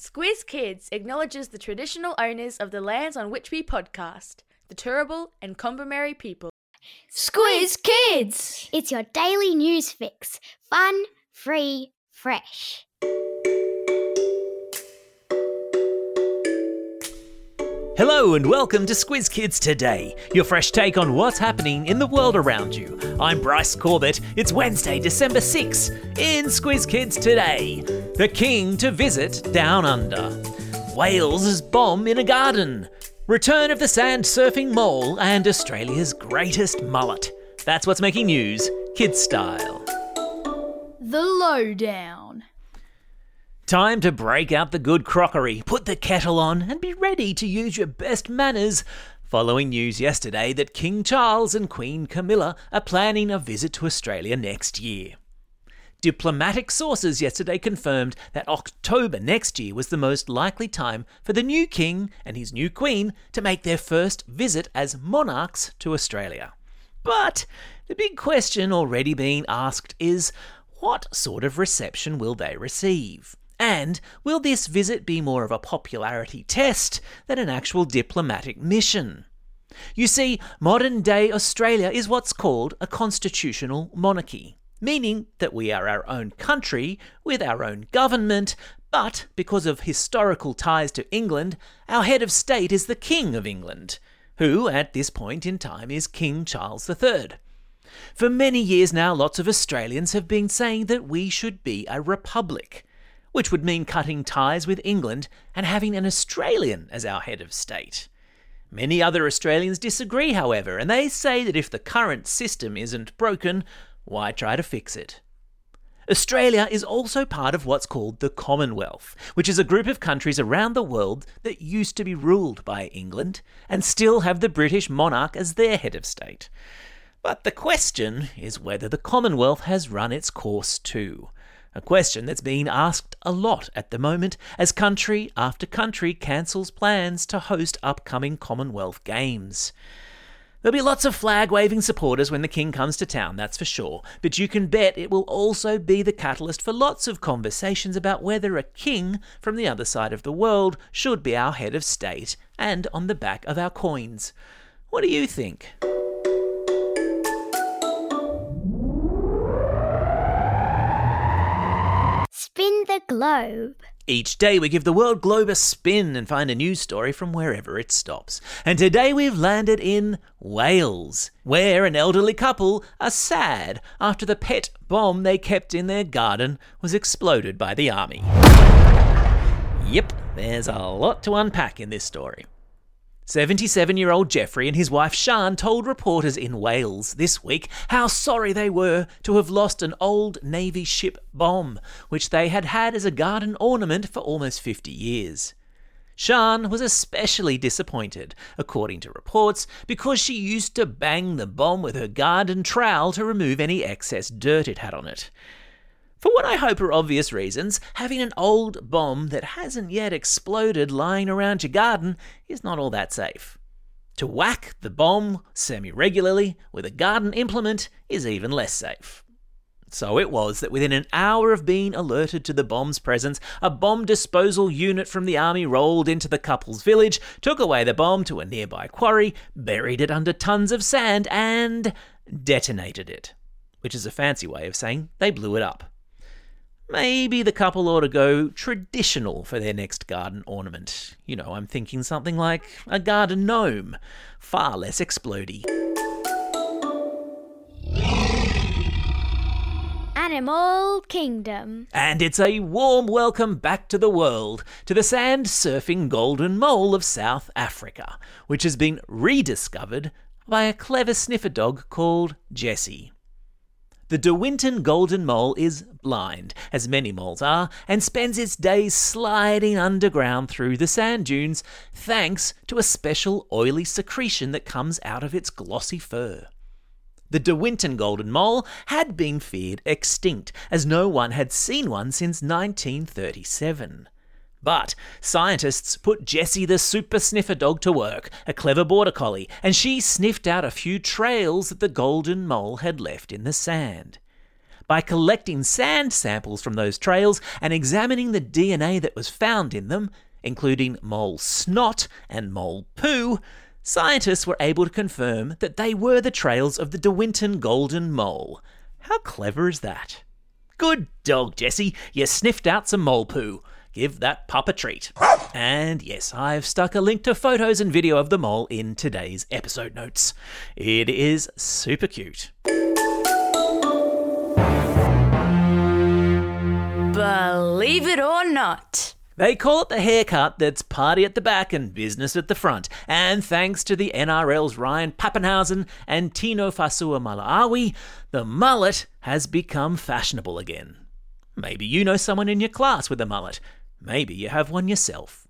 Squiz Kids acknowledges the traditional owners of the lands on which we podcast, the Turrbal and Kombumerri people. Squiz Kids! It's your daily news fix. Fun, free, fresh. Hello and welcome to Squiz Kids Today, your fresh take on what's happening in the world around you. I'm Bryce Corbett. It's Wednesday, December 6. In Squiz Kids Today, the king to visit down under. Wales' bomb in a garden. Return of the sand surfing mole and Australia's greatest mullet. That's what's making news, kids style. The Lowdown. Time to break out the good crockery, put the kettle on, and be ready to use your best manners. Following news yesterday that King Charles and Queen Camilla are planning a visit to Australia next year. Diplomatic sources yesterday confirmed that October next year was the most likely time for the new king and his new queen to make their first visit as monarchs to Australia. But the big question already being asked is what sort of reception will they receive? And will this visit be more of a popularity test than an actual diplomatic mission? You see, modern day Australia is what's called a constitutional monarchy, meaning that we are our own country with our own government, but because of historical ties to England, our head of state is the King of England, who at this point in time is King Charles III. For many years now, lots of Australians have been saying that we should be a republic which would mean cutting ties with England and having an Australian as our head of state. Many other Australians disagree, however, and they say that if the current system isn't broken, why try to fix it? Australia is also part of what's called the Commonwealth, which is a group of countries around the world that used to be ruled by England and still have the British monarch as their head of state. But the question is whether the Commonwealth has run its course too a question that's being asked a lot at the moment as country after country cancels plans to host upcoming Commonwealth Games. There'll be lots of flag waving supporters when the King comes to town, that's for sure, but you can bet it will also be the catalyst for lots of conversations about whether a king from the other side of the world should be our head of state and on the back of our coins. What do you think? The globe. Each day we give the world globe a spin and find a news story from wherever it stops. And today we've landed in Wales, where an elderly couple are sad after the pet bomb they kept in their garden was exploded by the army. Yep, there's a lot to unpack in this story. 77 year old Jeffrey and his wife Sian told reporters in Wales this week how sorry they were to have lost an old Navy ship bomb, which they had had as a garden ornament for almost 50 years. Sian was especially disappointed, according to reports, because she used to bang the bomb with her garden trowel to remove any excess dirt it had on it. For what I hope are obvious reasons, having an old bomb that hasn't yet exploded lying around your garden is not all that safe. To whack the bomb semi regularly with a garden implement is even less safe. So it was that within an hour of being alerted to the bomb's presence, a bomb disposal unit from the army rolled into the couple's village, took away the bomb to a nearby quarry, buried it under tons of sand, and detonated it. Which is a fancy way of saying they blew it up. Maybe the couple ought to go traditional for their next garden ornament. You know, I'm thinking something like a garden gnome, far less explody. Animal Kingdom. And it's a warm welcome back to the world to the sand surfing golden mole of South Africa, which has been rediscovered by a clever sniffer dog called Jessie. The De Winton golden mole is blind, as many moles are, and spends its days sliding underground through the sand dunes, thanks to a special oily secretion that comes out of its glossy fur. The De Winton golden mole had been feared extinct, as no one had seen one since 1937. But scientists put Jessie the super sniffer dog to work, a clever border collie, and she sniffed out a few trails that the golden mole had left in the sand. by collecting sand samples from those trails and examining the DNA that was found in them, including mole snot and mole poo, scientists were able to confirm that they were the trails of the De Winton golden mole. How clever is that? Good dog, Jessie. You sniffed out some mole poo. Give that pup a treat. And yes, I've stuck a link to photos and video of the mole in today's episode notes. It is super cute. Believe it or not. They call it the haircut that's party at the back and business at the front. And thanks to the NRL's Ryan Papenhuyzen and Tino Fa'asuamaleaui, the mullet has become fashionable again. Maybe you know someone in your class with a mullet. Maybe you have one yourself.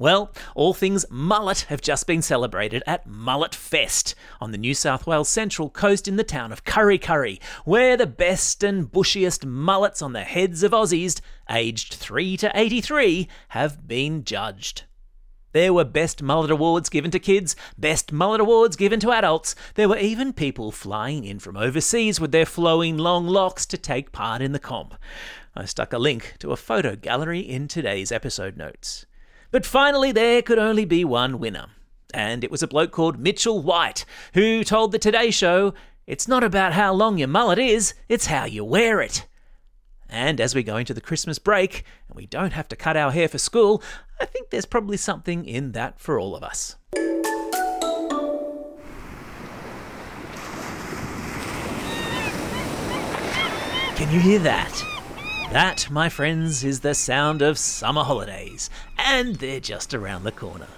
Well, all things mullet have just been celebrated at Mullet Fest on the New South Wales Central Coast in the town of Kurri Kurri, where the best and bushiest mullets on the heads of Aussies aged 3 to 83 have been judged. There were Best Mullet Awards given to kids, Best Mullet Awards given to adults. There were even people flying in from overseas with their flowing long locks to take part in the comp. I stuck a link to a photo gallery in today's episode notes. But finally, there could only be one winner. And it was a bloke called Mitchell White, who told the Today Show, It's not about how long your mullet is, it's how you wear it. And as we go into the Christmas break, and we don't have to cut our hair for school, I think there's probably something in that for all of us. Can you hear that? That, my friends, is the sound of summer holidays, and they're just around the corner.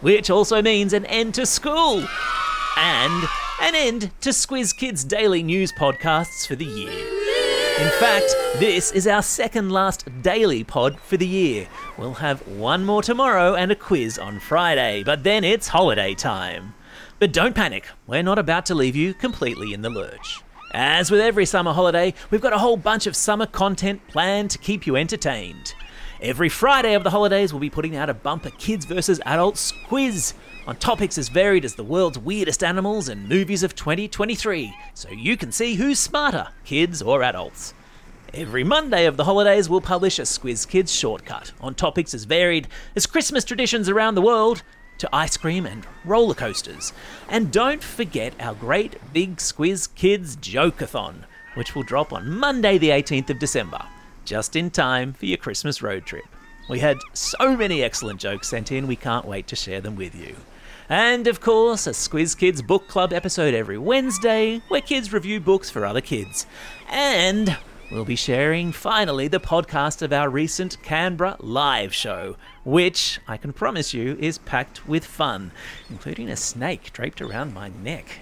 Which also means an end to school and an end to Squiz Kids' daily news podcasts for the year. In fact, this is our second last daily pod for the year. We'll have one more tomorrow and a quiz on Friday, but then it's holiday time. But don't panic, we're not about to leave you completely in the lurch. As with every summer holiday, we've got a whole bunch of summer content planned to keep you entertained. Every Friday of the holidays, we'll be putting out a bumper kids versus adults quiz on topics as varied as the world's weirdest animals and movies of 2023, so you can see who's smarter, kids or adults. Every Monday of the holidays, we'll publish a Squiz Kids shortcut on topics as varied as Christmas traditions around the world to ice cream and roller coasters. And don't forget our great big Squiz Kids Jokeathon, which will drop on Monday, the 18th of December, just in time for your Christmas road trip. We had so many excellent jokes sent in, we can't wait to share them with you. And of course, a Squiz Kids Book Club episode every Wednesday where kids review books for other kids. And we'll be sharing finally the podcast of our recent Canberra live show, which I can promise you is packed with fun, including a snake draped around my neck.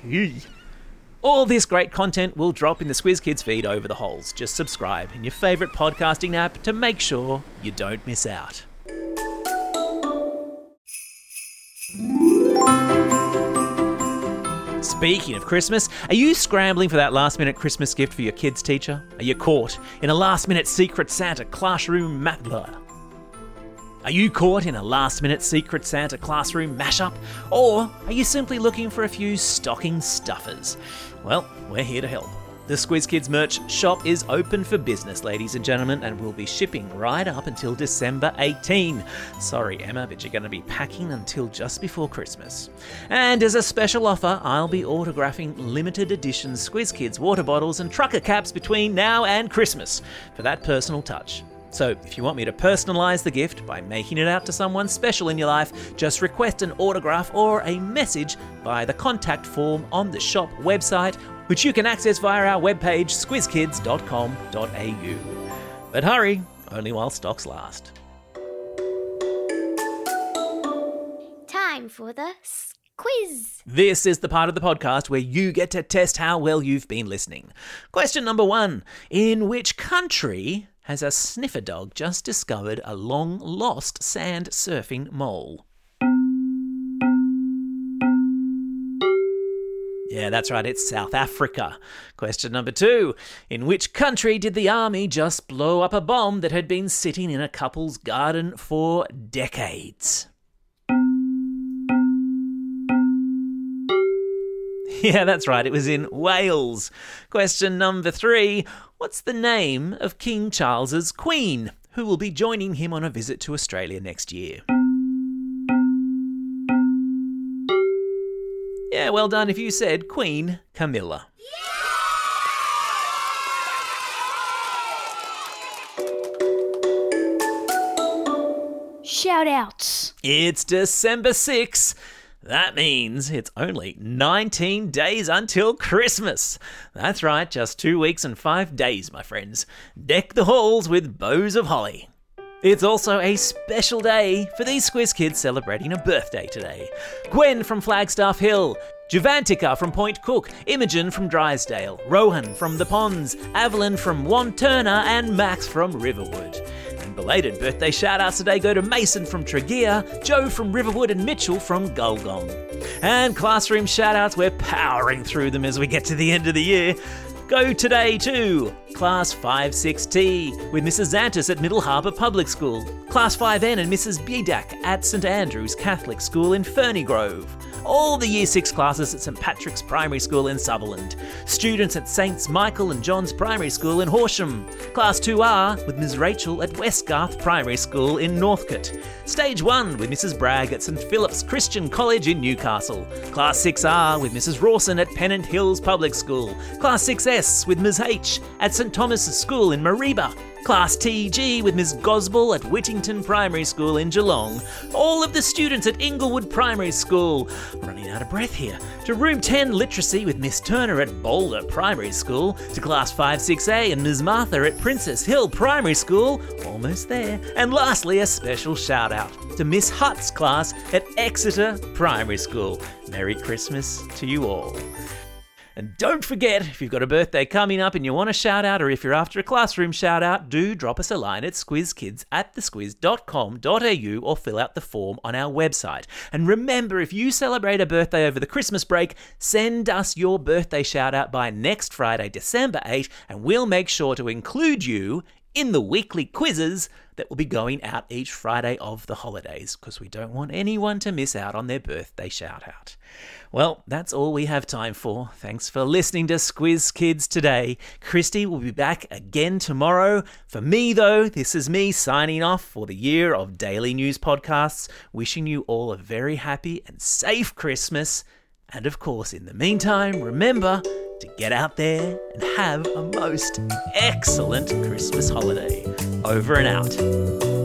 All this great content will drop in the Squiz Kids feed over the holes. Just subscribe in your favourite podcasting app to make sure you don't miss out. Speaking of Christmas, are you scrambling for that last minute Christmas gift for your kid's teacher? Are you caught in a last minute Secret Santa classroom map? Are you caught in a last minute Secret Santa classroom mashup? Or are you simply looking for a few stocking stuffers? Well, we're here to help. The Squiz Kids merch shop is open for business, ladies and gentlemen, and will be shipping right up until December 18. Sorry, Emma, but you're going to be packing until just before Christmas. And as a special offer, I'll be autographing limited edition Squiz Kids water bottles and trucker caps between now and Christmas for that personal touch. So, if you want me to personalise the gift by making it out to someone special in your life, just request an autograph or a message via the contact form on the shop website, which you can access via our webpage squizkids.com.au. But hurry, only while stocks last. Time for the quiz. This is the part of the podcast where you get to test how well you've been listening. Question number one In which country has a sniffer dog just discovered a long lost sand surfing mole? Yeah, that's right, it's South Africa. Question number two In which country did the army just blow up a bomb that had been sitting in a couple's garden for decades? Yeah, that's right, it was in Wales. Question number three What's the name of King Charles's Queen, who will be joining him on a visit to Australia next year? Yeah, well done if you said Queen Camilla. Shout outs. It's December 6. That means it's only 19 days until Christmas. That's right, just two weeks and five days, my friends. Deck the halls with bows of holly. It's also a special day for these Squiz kids celebrating a birthday today. Gwen from Flagstaff Hill, Juvantica from Point Cook, Imogen from Drysdale, Rohan from The Ponds, Evelyn from Wantirna, and Max from Riverwood. And belated birthday shout outs today go to Mason from Tregear, Joe from Riverwood, and Mitchell from Gulgong. And classroom shout outs, we're powering through them as we get to the end of the year. Go today to Class 5-6T with Mrs. Xantis at Middle Harbour Public School, Class 5N and Mrs. Biedak at St Andrew's Catholic School in Ferny Grove, all the Year 6 classes at St Patrick's Primary School in Sutherland, students at Saints Michael and John's Primary School in Horsham, Class 2R with Ms Rachel at Westgarth Primary School in Northcote, Stage 1 with Mrs Bragg at St Philip's Christian College in Newcastle, Class 6R with Mrs Rawson at Pennant Hills Public School, Class 6S with Ms H at St Thomas's School in Mareeba, Class TG with Ms. Gosbell at Whittington Primary School in Geelong. All of the students at Inglewood Primary School. Running out of breath here. To Room 10 Literacy with Miss Turner at Boulder Primary School. To Class 5 6A and Ms. Martha at Princes Hill Primary School. Almost there. And lastly, a special shout out to Miss Hutt's class at Exeter Primary School. Merry Christmas to you all. And don't forget, if you've got a birthday coming up and you want a shout out, or if you're after a classroom shout out, do drop us a line at squizkids at thesquiz.com.au or fill out the form on our website. And remember, if you celebrate a birthday over the Christmas break, send us your birthday shout out by next Friday, December 8, and we'll make sure to include you in the weekly quizzes that will be going out each Friday of the holidays because we don't want anyone to miss out on their birthday shout out. Well, that's all we have time for. Thanks for listening to Squiz Kids today. Christy will be back again tomorrow. For me, though, this is me signing off for the year of daily news podcasts, wishing you all a very happy and safe Christmas. And of course, in the meantime, remember to get out there and have a most excellent Christmas holiday. Over and out.